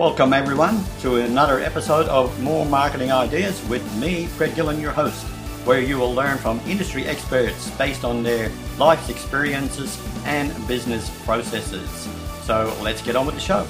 Welcome, everyone, to another episode of More Marketing Ideas with me, Fred Gillen, your host, where you will learn from industry experts based on their life's experiences and business processes. So let's get on with the show.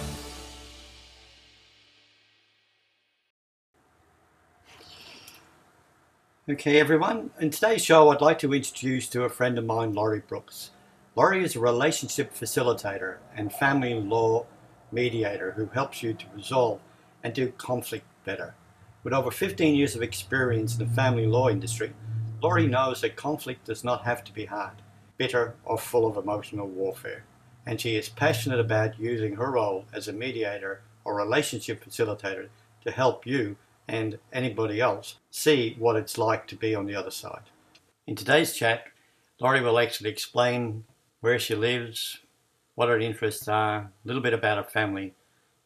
Okay, everyone. In today's show, I'd like to introduce to a friend of mine, Laurie Brooks. Laurie is a relationship facilitator and family law mediator who helps you to resolve and do conflict better. With over 15 years of experience in the family law industry, Laurie knows that conflict does not have to be hard, bitter, or full of emotional warfare. And she is passionate about using her role as a mediator or relationship facilitator to help you and anybody else see what it's like to be on the other side. In today's chat, Laurie will actually explain where she lives, what her interests are, a little bit about her family,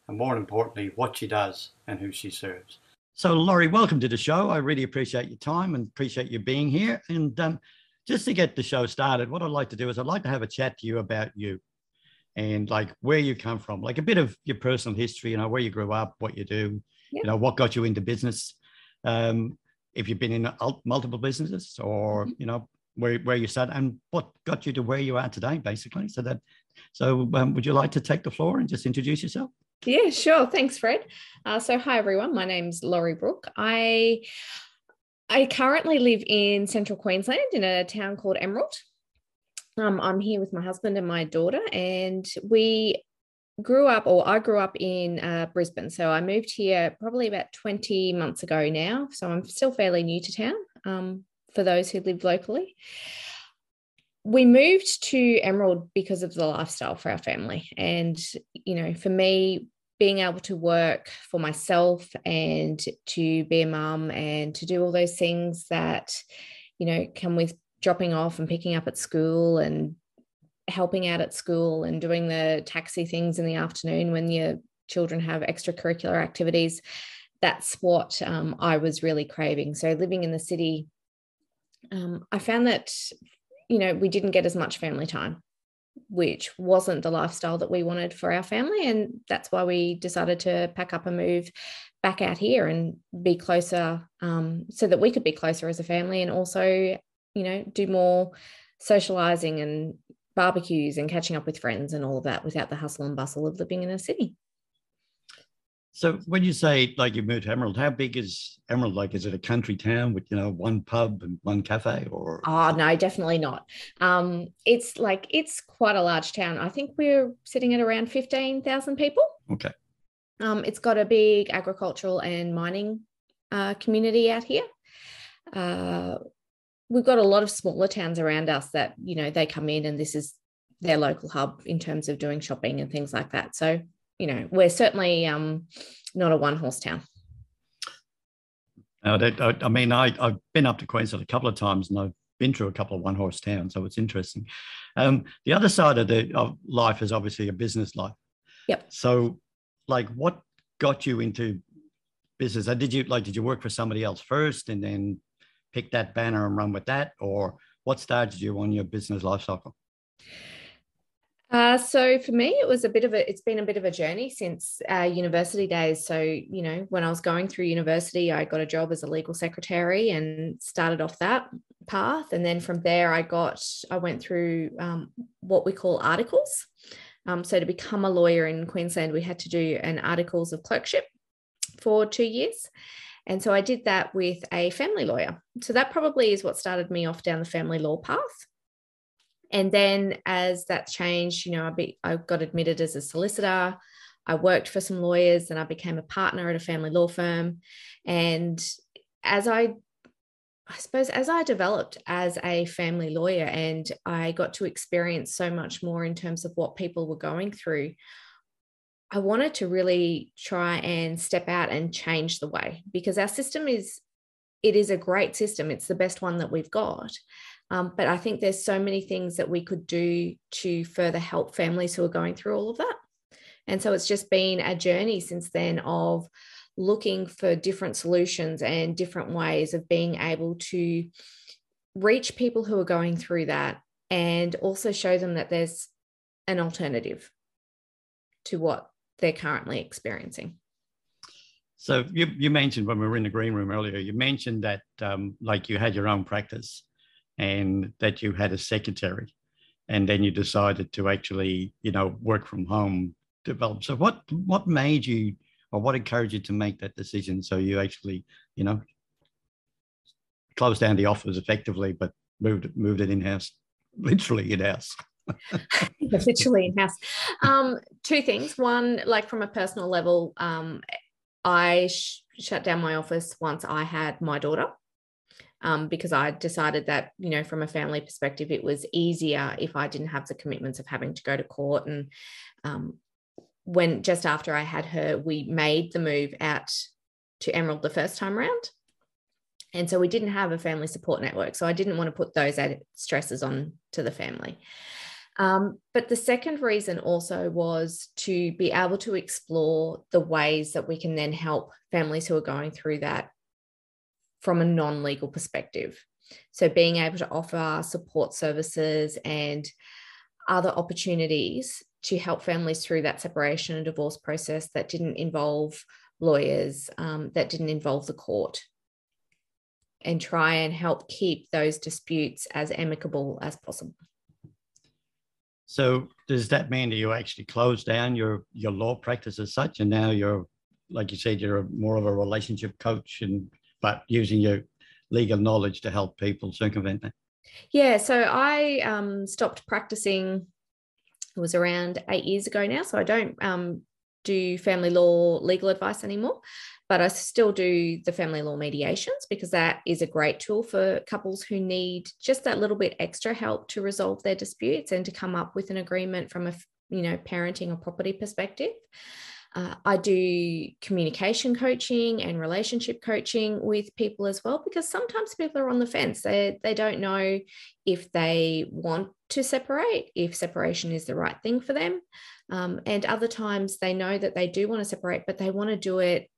and more importantly, what she does and who she serves. So, Laurie, welcome to the show. I really appreciate your time and appreciate you being here. And um, just to get the show started, what I'd like to do is I'd like to have a chat to you about you and like where you come from, like a bit of your personal history, you know, where you grew up, what you do, yep. you know, what got you into business. Um, if you've been in multiple businesses or, mm-hmm. you know, where, where you started and what got you to where you are today, basically. So that, so um, would you like to take the floor and just introduce yourself? Yeah, sure. Thanks, Fred. Uh, so, hi everyone. My name's Laurie Brook. I I currently live in Central Queensland in a town called Emerald. Um, I'm here with my husband and my daughter, and we grew up, or I grew up in uh, Brisbane. So I moved here probably about 20 months ago now. So I'm still fairly new to town. Um, for those who live locally. We moved to Emerald because of the lifestyle for our family. And, you know, for me, being able to work for myself and to be a mum and to do all those things that, you know, come with dropping off and picking up at school and helping out at school and doing the taxi things in the afternoon when your children have extracurricular activities. That's what um, I was really craving. So living in the city um, I found that, you know, we didn't get as much family time, which wasn't the lifestyle that we wanted for our family. And that's why we decided to pack up and move back out here and be closer um, so that we could be closer as a family and also, you know, do more socializing and barbecues and catching up with friends and all of that without the hustle and bustle of living in a city. So when you say like you moved to Emerald, how big is Emerald? Like, is it a country town with you know one pub and one cafe, or? Oh no, definitely not. Um, it's like it's quite a large town. I think we're sitting at around fifteen thousand people. Okay. Um, it's got a big agricultural and mining uh, community out here. Uh, we've got a lot of smaller towns around us that you know they come in and this is their local hub in terms of doing shopping and things like that. So you know, we're certainly um, not a one horse town. I, I, mean, I, have been up to Queensland a couple of times and I've been through a couple of one horse towns, so it's interesting. Um, the other side of the of life is obviously a business life. Yep. So, like, what got you into business? Did you like? Did you work for somebody else first and then pick that banner and run with that, or what started you on your business life cycle? Uh, so for me, it was a bit of a, it's been a bit of a journey since uh, university days. So, you know, when I was going through university, I got a job as a legal secretary and started off that path. And then from there, I got, I went through um, what we call articles. Um, so to become a lawyer in Queensland, we had to do an articles of clerkship for two years. And so I did that with a family lawyer. So that probably is what started me off down the family law path and then as that changed, you know, I, be, I got admitted as a solicitor. I worked for some lawyers and I became a partner at a family law firm. And as I I suppose as I developed as a family lawyer and I got to experience so much more in terms of what people were going through, I wanted to really try and step out and change the way because our system is it is a great system. It's the best one that we've got. Um, but I think there's so many things that we could do to further help families who are going through all of that. And so it's just been a journey since then of looking for different solutions and different ways of being able to reach people who are going through that and also show them that there's an alternative to what they're currently experiencing. So you, you mentioned when we were in the green room earlier, you mentioned that um, like you had your own practice and that you had a secretary and then you decided to actually, you know, work from home, develop. So what what made you or what encouraged you to make that decision so you actually, you know, closed down the office effectively, but moved moved it in-house, literally in-house? literally in house. Um, two things. One, like from a personal level, um, I sh- shut down my office once I had my daughter. Um, because I decided that, you know, from a family perspective, it was easier if I didn't have the commitments of having to go to court. And um, when just after I had her, we made the move out to Emerald the first time around. And so we didn't have a family support network. So I didn't want to put those stresses on to the family. Um, but the second reason also was to be able to explore the ways that we can then help families who are going through that from a non legal perspective. So, being able to offer support services and other opportunities to help families through that separation and divorce process that didn't involve lawyers, um, that didn't involve the court, and try and help keep those disputes as amicable as possible. So does that mean that you actually closed down your your law practice as such, and now you're, like you said, you're more of a relationship coach, and but using your legal knowledge to help people circumvent that? Yeah. So I um, stopped practicing. It was around eight years ago now. So I don't um, do family law legal advice anymore but I still do the family law mediations because that is a great tool for couples who need just that little bit extra help to resolve their disputes and to come up with an agreement from a you know parenting or property perspective. Uh, I do communication coaching and relationship coaching with people as well because sometimes people are on the fence. They, they don't know if they want to separate, if separation is the right thing for them. Um, and other times they know that they do want to separate, but they want to do it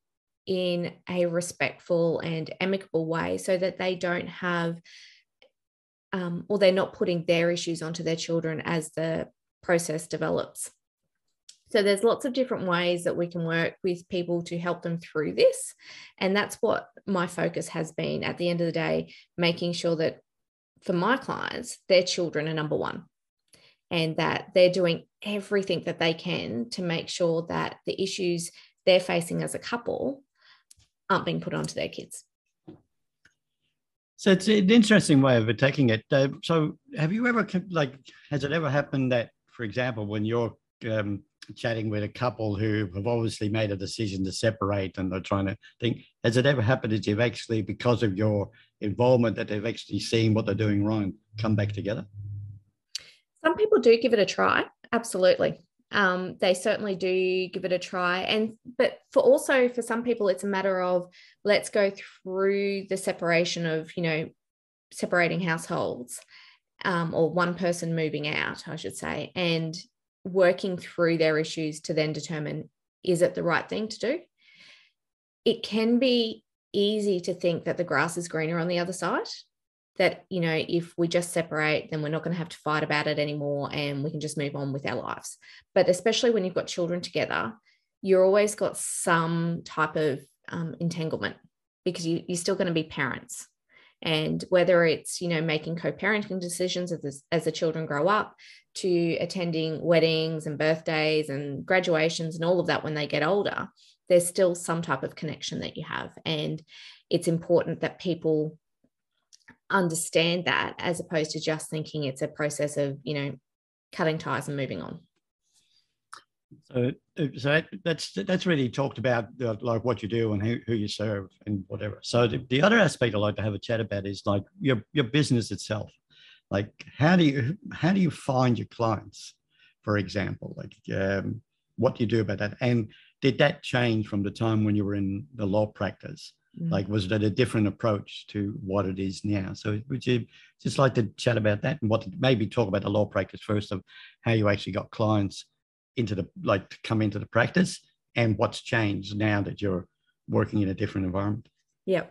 in a respectful and amicable way so that they don't have um, or they're not putting their issues onto their children as the process develops. So there's lots of different ways that we can work with people to help them through this. And that's what my focus has been at the end of the day, making sure that for my clients, their children are number one and that they're doing everything that they can to make sure that the issues they're facing as a couple aren't being put onto their kids. So it's an interesting way of attacking it. Uh, so have you ever like has it ever happened that, for example, when you're um, chatting with a couple who have obviously made a decision to separate and they're trying to think, has it ever happened that you've actually, because of your involvement, that they've actually seen what they're doing wrong, come back together? Some people do give it a try. Absolutely um, they certainly do give it a try and but for also for some people it's a matter of let's go through the separation of you know separating households um, or one person moving out i should say and working through their issues to then determine is it the right thing to do? It can be easy to think that the grass is greener on the other side that you know if we just separate then we're not going to have to fight about it anymore and we can just move on with our lives. But especially when you've got children together you're always got some type of um, entanglement because you, you're still going to be parents and whether it's you know making co-parenting decisions as, as the children grow up to attending weddings and birthdays and graduations and all of that when they get older there's still some type of connection that you have. And it's important that people understand that as opposed to just thinking it's a process of you know cutting ties and moving on so so that's that's really talked about uh, like what you do and who, who you serve and whatever. So the, the other aspect i'd like to have a chat about is like your your business itself. Like how do you how do you find your clients for example? Like um, what do you do about that? And did that change from the time when you were in the law practice? Mm. Like, was it a different approach to what it is now? So, would you just like to chat about that and what maybe talk about the law practice first of how you actually got clients into the like to come into the practice and what's changed now that you're working in a different environment? Yeah.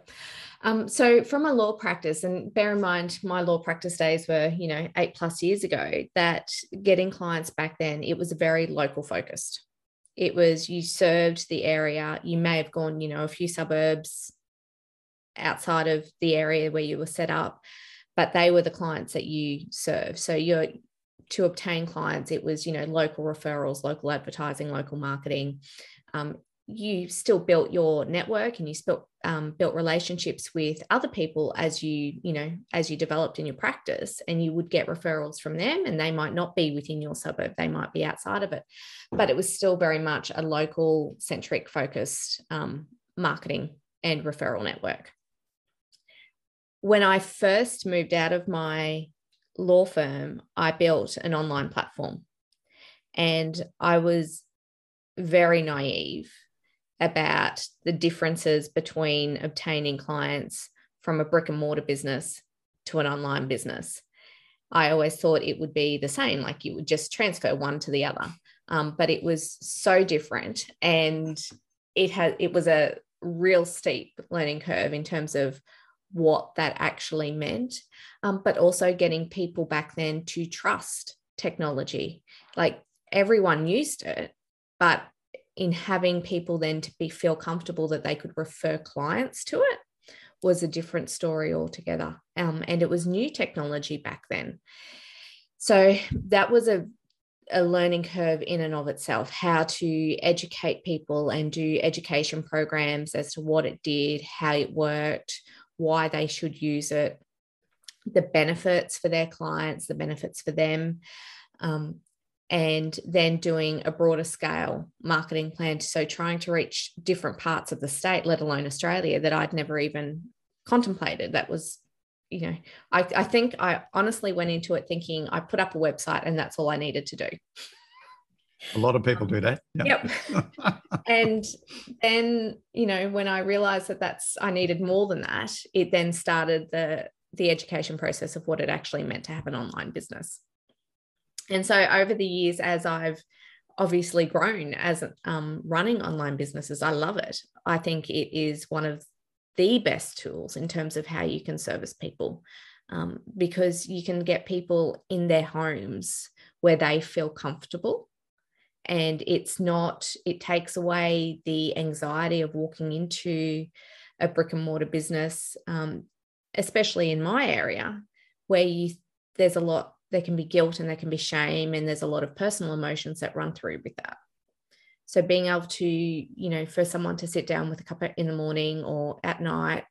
Um, so from a law practice, and bear in mind, my law practice days were, you know, eight plus years ago, that getting clients back then, it was very local focused. It was you served the area. You may have gone, you know, a few suburbs outside of the area where you were set up, but they were the clients that you serve. So you're to obtain clients, it was, you know, local referrals, local advertising, local marketing. Um, you still built your network and you built um, built relationships with other people as you you know as you developed in your practice and you would get referrals from them and they might not be within your suburb they might be outside of it but it was still very much a local centric focused um, marketing and referral network when i first moved out of my law firm i built an online platform and i was very naive about the differences between obtaining clients from a brick and mortar business to an online business. I always thought it would be the same, like you would just transfer one to the other. Um, but it was so different, and it had it was a real steep learning curve in terms of what that actually meant, um, but also getting people back then to trust technology. Like everyone used it, but in having people then to be feel comfortable that they could refer clients to it was a different story altogether. Um, and it was new technology back then. So that was a, a learning curve in and of itself, how to educate people and do education programs as to what it did, how it worked, why they should use it, the benefits for their clients, the benefits for them. Um, and then doing a broader scale marketing plan. So trying to reach different parts of the state, let alone Australia, that I'd never even contemplated. That was, you know, I, I think I honestly went into it thinking I put up a website and that's all I needed to do. A lot of people do that. Yep. yep. and then, you know, when I realized that that's I needed more than that, it then started the the education process of what it actually meant to have an online business. And so over the years, as I've obviously grown as um, running online businesses, I love it. I think it is one of the best tools in terms of how you can service people um, because you can get people in their homes where they feel comfortable and it's not it takes away the anxiety of walking into a brick and mortar business um, especially in my area where you there's a lot there can be guilt and there can be shame and there's a lot of personal emotions that run through with that. So being able to you know for someone to sit down with a cup in the morning or at night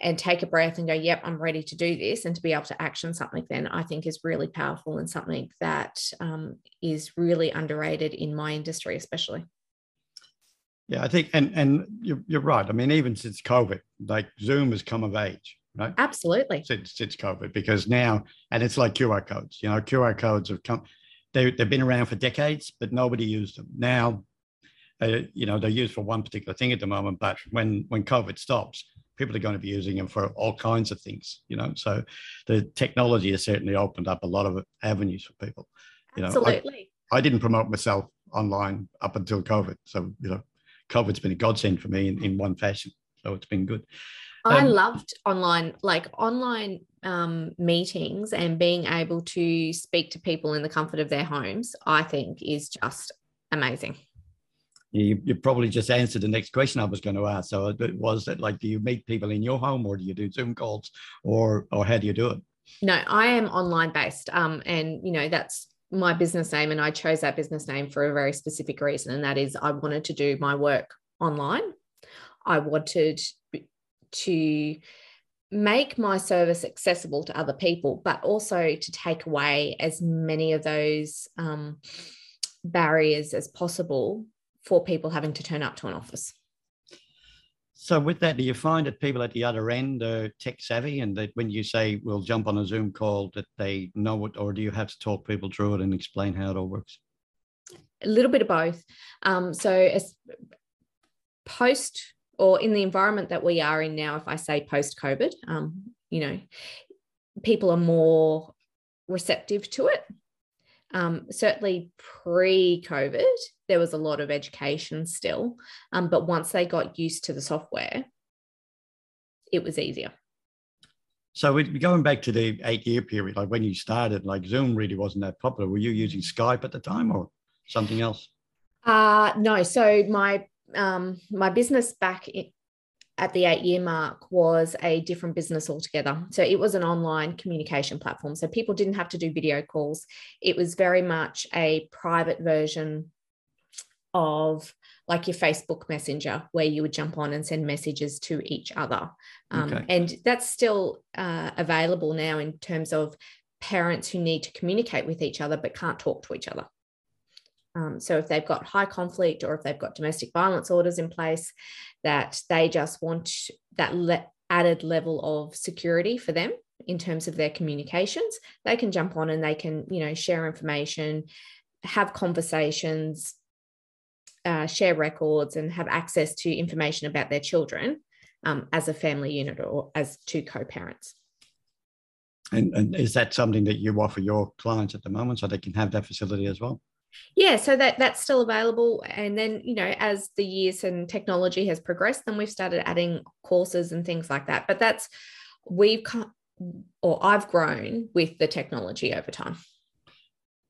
and take a breath and go yep i'm ready to do this and to be able to action something then i think is really powerful and something that um, is really underrated in my industry especially yeah i think and and you're, you're right i mean even since covid like zoom has come of age right? Absolutely. Since, since COVID, because now, and it's like QR codes, you know, QR codes have come, they, they've been around for decades, but nobody used them. Now, uh, you know, they're used for one particular thing at the moment, but when, when COVID stops, people are going to be using them for all kinds of things, you know. So the technology has certainly opened up a lot of avenues for people. You know, Absolutely. I, I didn't promote myself online up until COVID. So, you know, COVID's been a godsend for me in, in one fashion. So it's been good. I um, loved online, like online um, meetings and being able to speak to people in the comfort of their homes, I think is just amazing. You, you probably just answered the next question I was going to ask. So it was that like, do you meet people in your home or do you do Zoom calls or, or how do you do it? No, I am online based. Um, and you know, that's my business name. And I chose that business name for a very specific reason. And that is I wanted to do my work online. I wanted to make my service accessible to other people, but also to take away as many of those um, barriers as possible for people having to turn up to an office. So, with that, do you find that people at the other end are tech savvy, and that when you say we'll jump on a Zoom call, that they know it, or do you have to talk people through it and explain how it all works? A little bit of both. Um, so, as post or in the environment that we are in now, if I say post COVID, um, you know, people are more receptive to it. Um, certainly pre COVID, there was a lot of education still. Um, but once they got used to the software, it was easier. So we're going back to the eight year period, like when you started, like Zoom really wasn't that popular. Were you using Skype at the time or something else? Uh, no. So my um, my business back in, at the eight year mark was a different business altogether. So it was an online communication platform. So people didn't have to do video calls. It was very much a private version of like your Facebook Messenger, where you would jump on and send messages to each other. Um, okay. And that's still uh, available now in terms of parents who need to communicate with each other but can't talk to each other. Um, so if they've got high conflict or if they've got domestic violence orders in place, that they just want that le- added level of security for them in terms of their communications, they can jump on and they can, you know, share information, have conversations, uh, share records, and have access to information about their children um, as a family unit or as two co-parents. And, and is that something that you offer your clients at the moment so they can have that facility as well? Yeah so that that's still available and then you know as the years and technology has progressed then we've started adding courses and things like that but that's we've or i've grown with the technology over time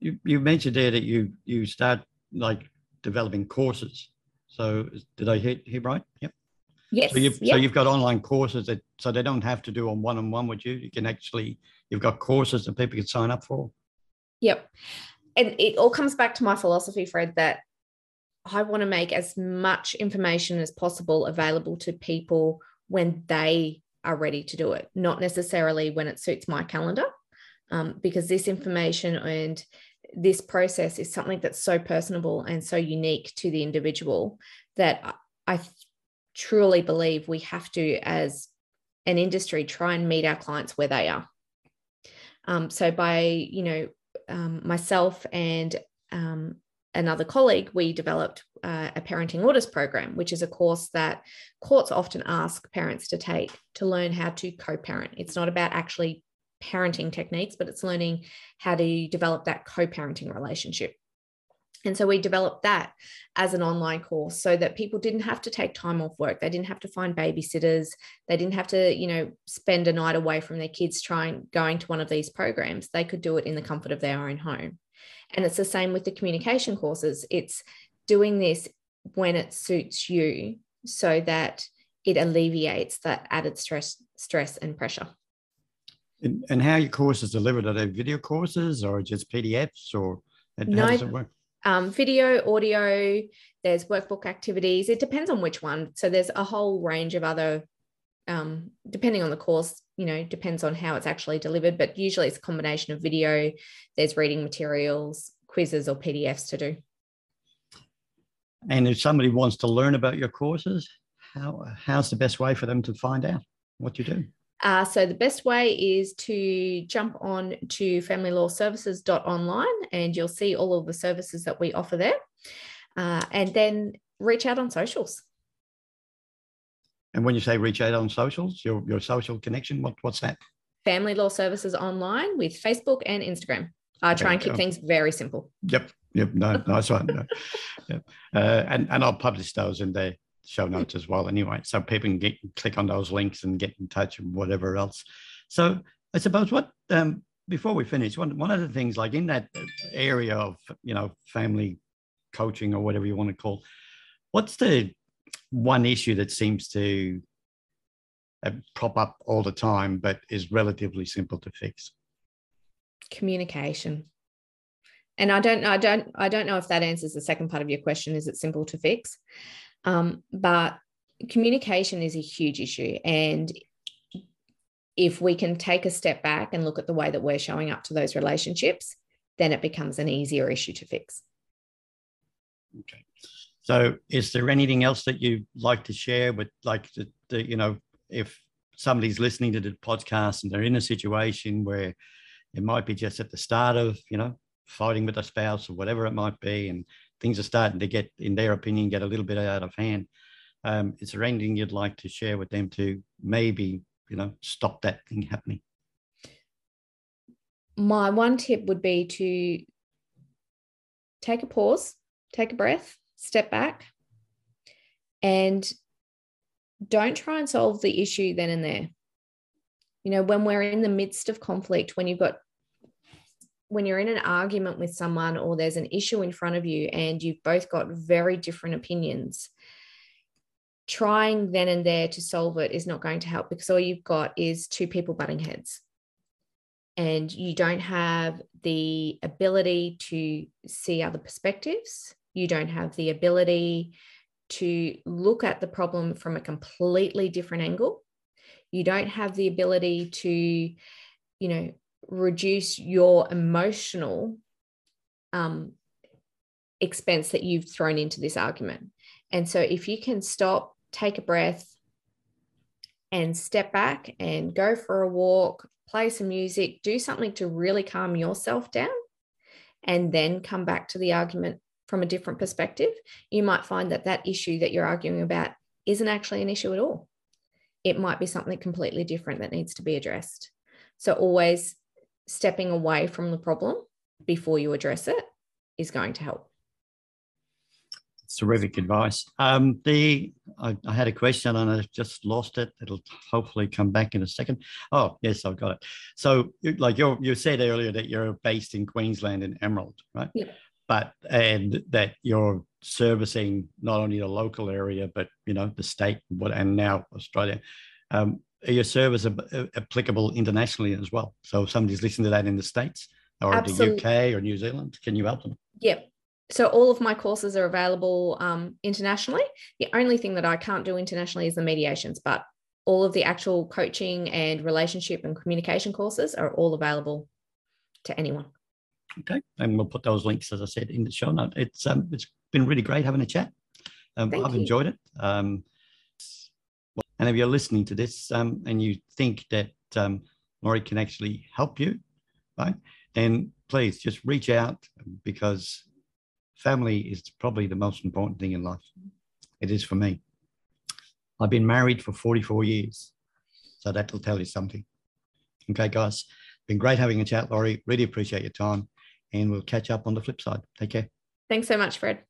you, you mentioned there that you you start like developing courses so did i hear, hear right yep Yes. So you've, yep. so you've got online courses that so they don't have to do on one on one with you. You can actually you've got courses that people can sign up for. Yep and it all comes back to my philosophy, Fred, that I want to make as much information as possible available to people when they are ready to do it, not necessarily when it suits my calendar, um, because this information and this process is something that's so personable and so unique to the individual that I truly believe we have to, as an industry, try and meet our clients where they are. Um, so by you know um, myself and um, another colleague, we developed uh, a parenting orders program, which is a course that courts often ask parents to take to learn how to co parent. It's not about actually parenting techniques, but it's learning how to develop that co parenting relationship. And so we developed that as an online course so that people didn't have to take time off work. They didn't have to find babysitters. They didn't have to, you know, spend a night away from their kids trying going to one of these programs. They could do it in the comfort of their own home. And it's the same with the communication courses. It's doing this when it suits you so that it alleviates that added stress, stress and pressure. And, and how your courses delivered? Are they video courses or just PDFs or how no, does it work? Um, video, audio, there's workbook activities. It depends on which one. So there's a whole range of other, um, depending on the course, you know, depends on how it's actually delivered, but usually it's a combination of video, there's reading materials, quizzes, or PDFs to do. And if somebody wants to learn about your courses, how, how's the best way for them to find out what you do? Uh, so the best way is to jump on to familylawservices.online and you'll see all of the services that we offer there. Uh, and then reach out on socials. And when you say reach out on socials, your, your social connection, what, what's that? Family Law Services Online with Facebook and Instagram. I try and keep things very simple. Yep. Yep. No, nice one. No. Yep. Uh, and, and I'll publish those in there show notes as well anyway so people can get click on those links and get in touch and whatever else. So i suppose what um, before we finish one, one of the things like in that area of you know family coaching or whatever you want to call what's the one issue that seems to uh, prop up all the time but is relatively simple to fix? Communication. And i don't i don't i don't know if that answers the second part of your question is it simple to fix um, but communication is a huge issue. And if we can take a step back and look at the way that we're showing up to those relationships, then it becomes an easier issue to fix. Okay. So, is there anything else that you'd like to share with, like, the, the, you know, if somebody's listening to the podcast and they're in a situation where it might be just at the start of, you know, fighting with a spouse or whatever it might be, and things are starting to get, in their opinion, get a little bit out of hand. Um, is there anything you'd like to share with them to maybe, you know, stop that thing happening? My one tip would be to take a pause, take a breath, step back, and don't try and solve the issue then and there. You know, when we're in the midst of conflict, when you've got when you're in an argument with someone or there's an issue in front of you and you've both got very different opinions, trying then and there to solve it is not going to help because all you've got is two people butting heads. And you don't have the ability to see other perspectives. You don't have the ability to look at the problem from a completely different angle. You don't have the ability to, you know, reduce your emotional um, expense that you've thrown into this argument. And so, if you can stop, take a breath, and step back and go for a walk, play some music, do something to really calm yourself down, and then come back to the argument from a different perspective, you might find that that issue that you're arguing about isn't actually an issue at all. It might be something completely different that needs to be addressed. So, always stepping away from the problem before you address it is going to help. It's terrific advice. Um, the I, I, had a question and I just lost it. It'll hopefully come back in a second. Oh yes, I've got it. So, like you you said earlier that you're based in Queensland in Emerald, right? Yeah. But and that you're servicing not only the local area but you know the state and now Australia. Um, your service applicable internationally as well? So if somebody's listening to that in the States or Absolutely. the UK or New Zealand, can you help them? Yep. So all of my courses are available um, internationally. The only thing that I can't do internationally is the mediations, but all of the actual coaching and relationship and communication courses are all available to anyone. Okay, and we'll put those links, as I said, in the show note. It's um, it's been really great having a chat. Um, I've you. enjoyed it. Um, and if you're listening to this um, and you think that um, Laurie can actually help you, right, then please just reach out because family is probably the most important thing in life. It is for me. I've been married for 44 years. So that'll tell you something. Okay, guys. Been great having a chat, Laurie. Really appreciate your time. And we'll catch up on the flip side. Take care. Thanks so much, Fred.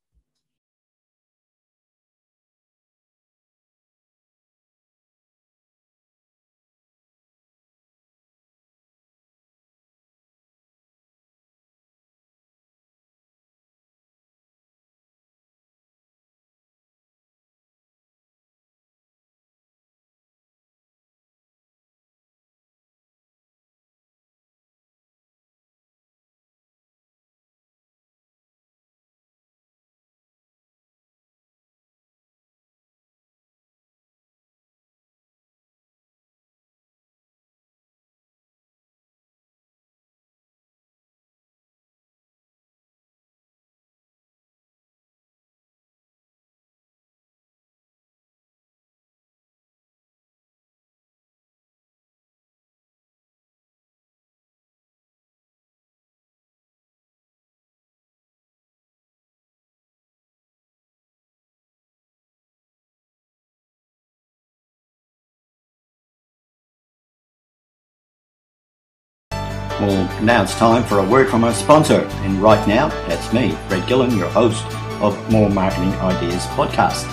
Well, now it's time for a word from our sponsor. And right now, that's me, Fred Gillen, your host of More Marketing Ideas podcast.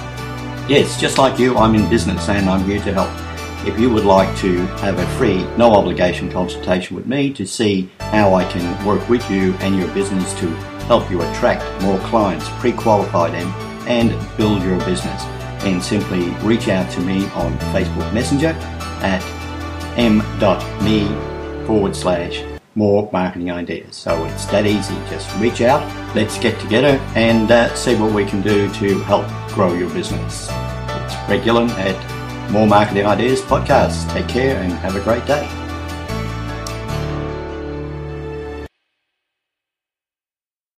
Yes, just like you, I'm in business and I'm here to help. If you would like to have a free, no obligation consultation with me to see how I can work with you and your business to help you attract more clients, pre-qualify them, and build your business, then simply reach out to me on Facebook Messenger at m.me forward slash more marketing ideas. So it's that easy. Just reach out, let's get together and uh, see what we can do to help grow your business. It's Fred Gillen at More Marketing Ideas Podcast. Take care and have a great day.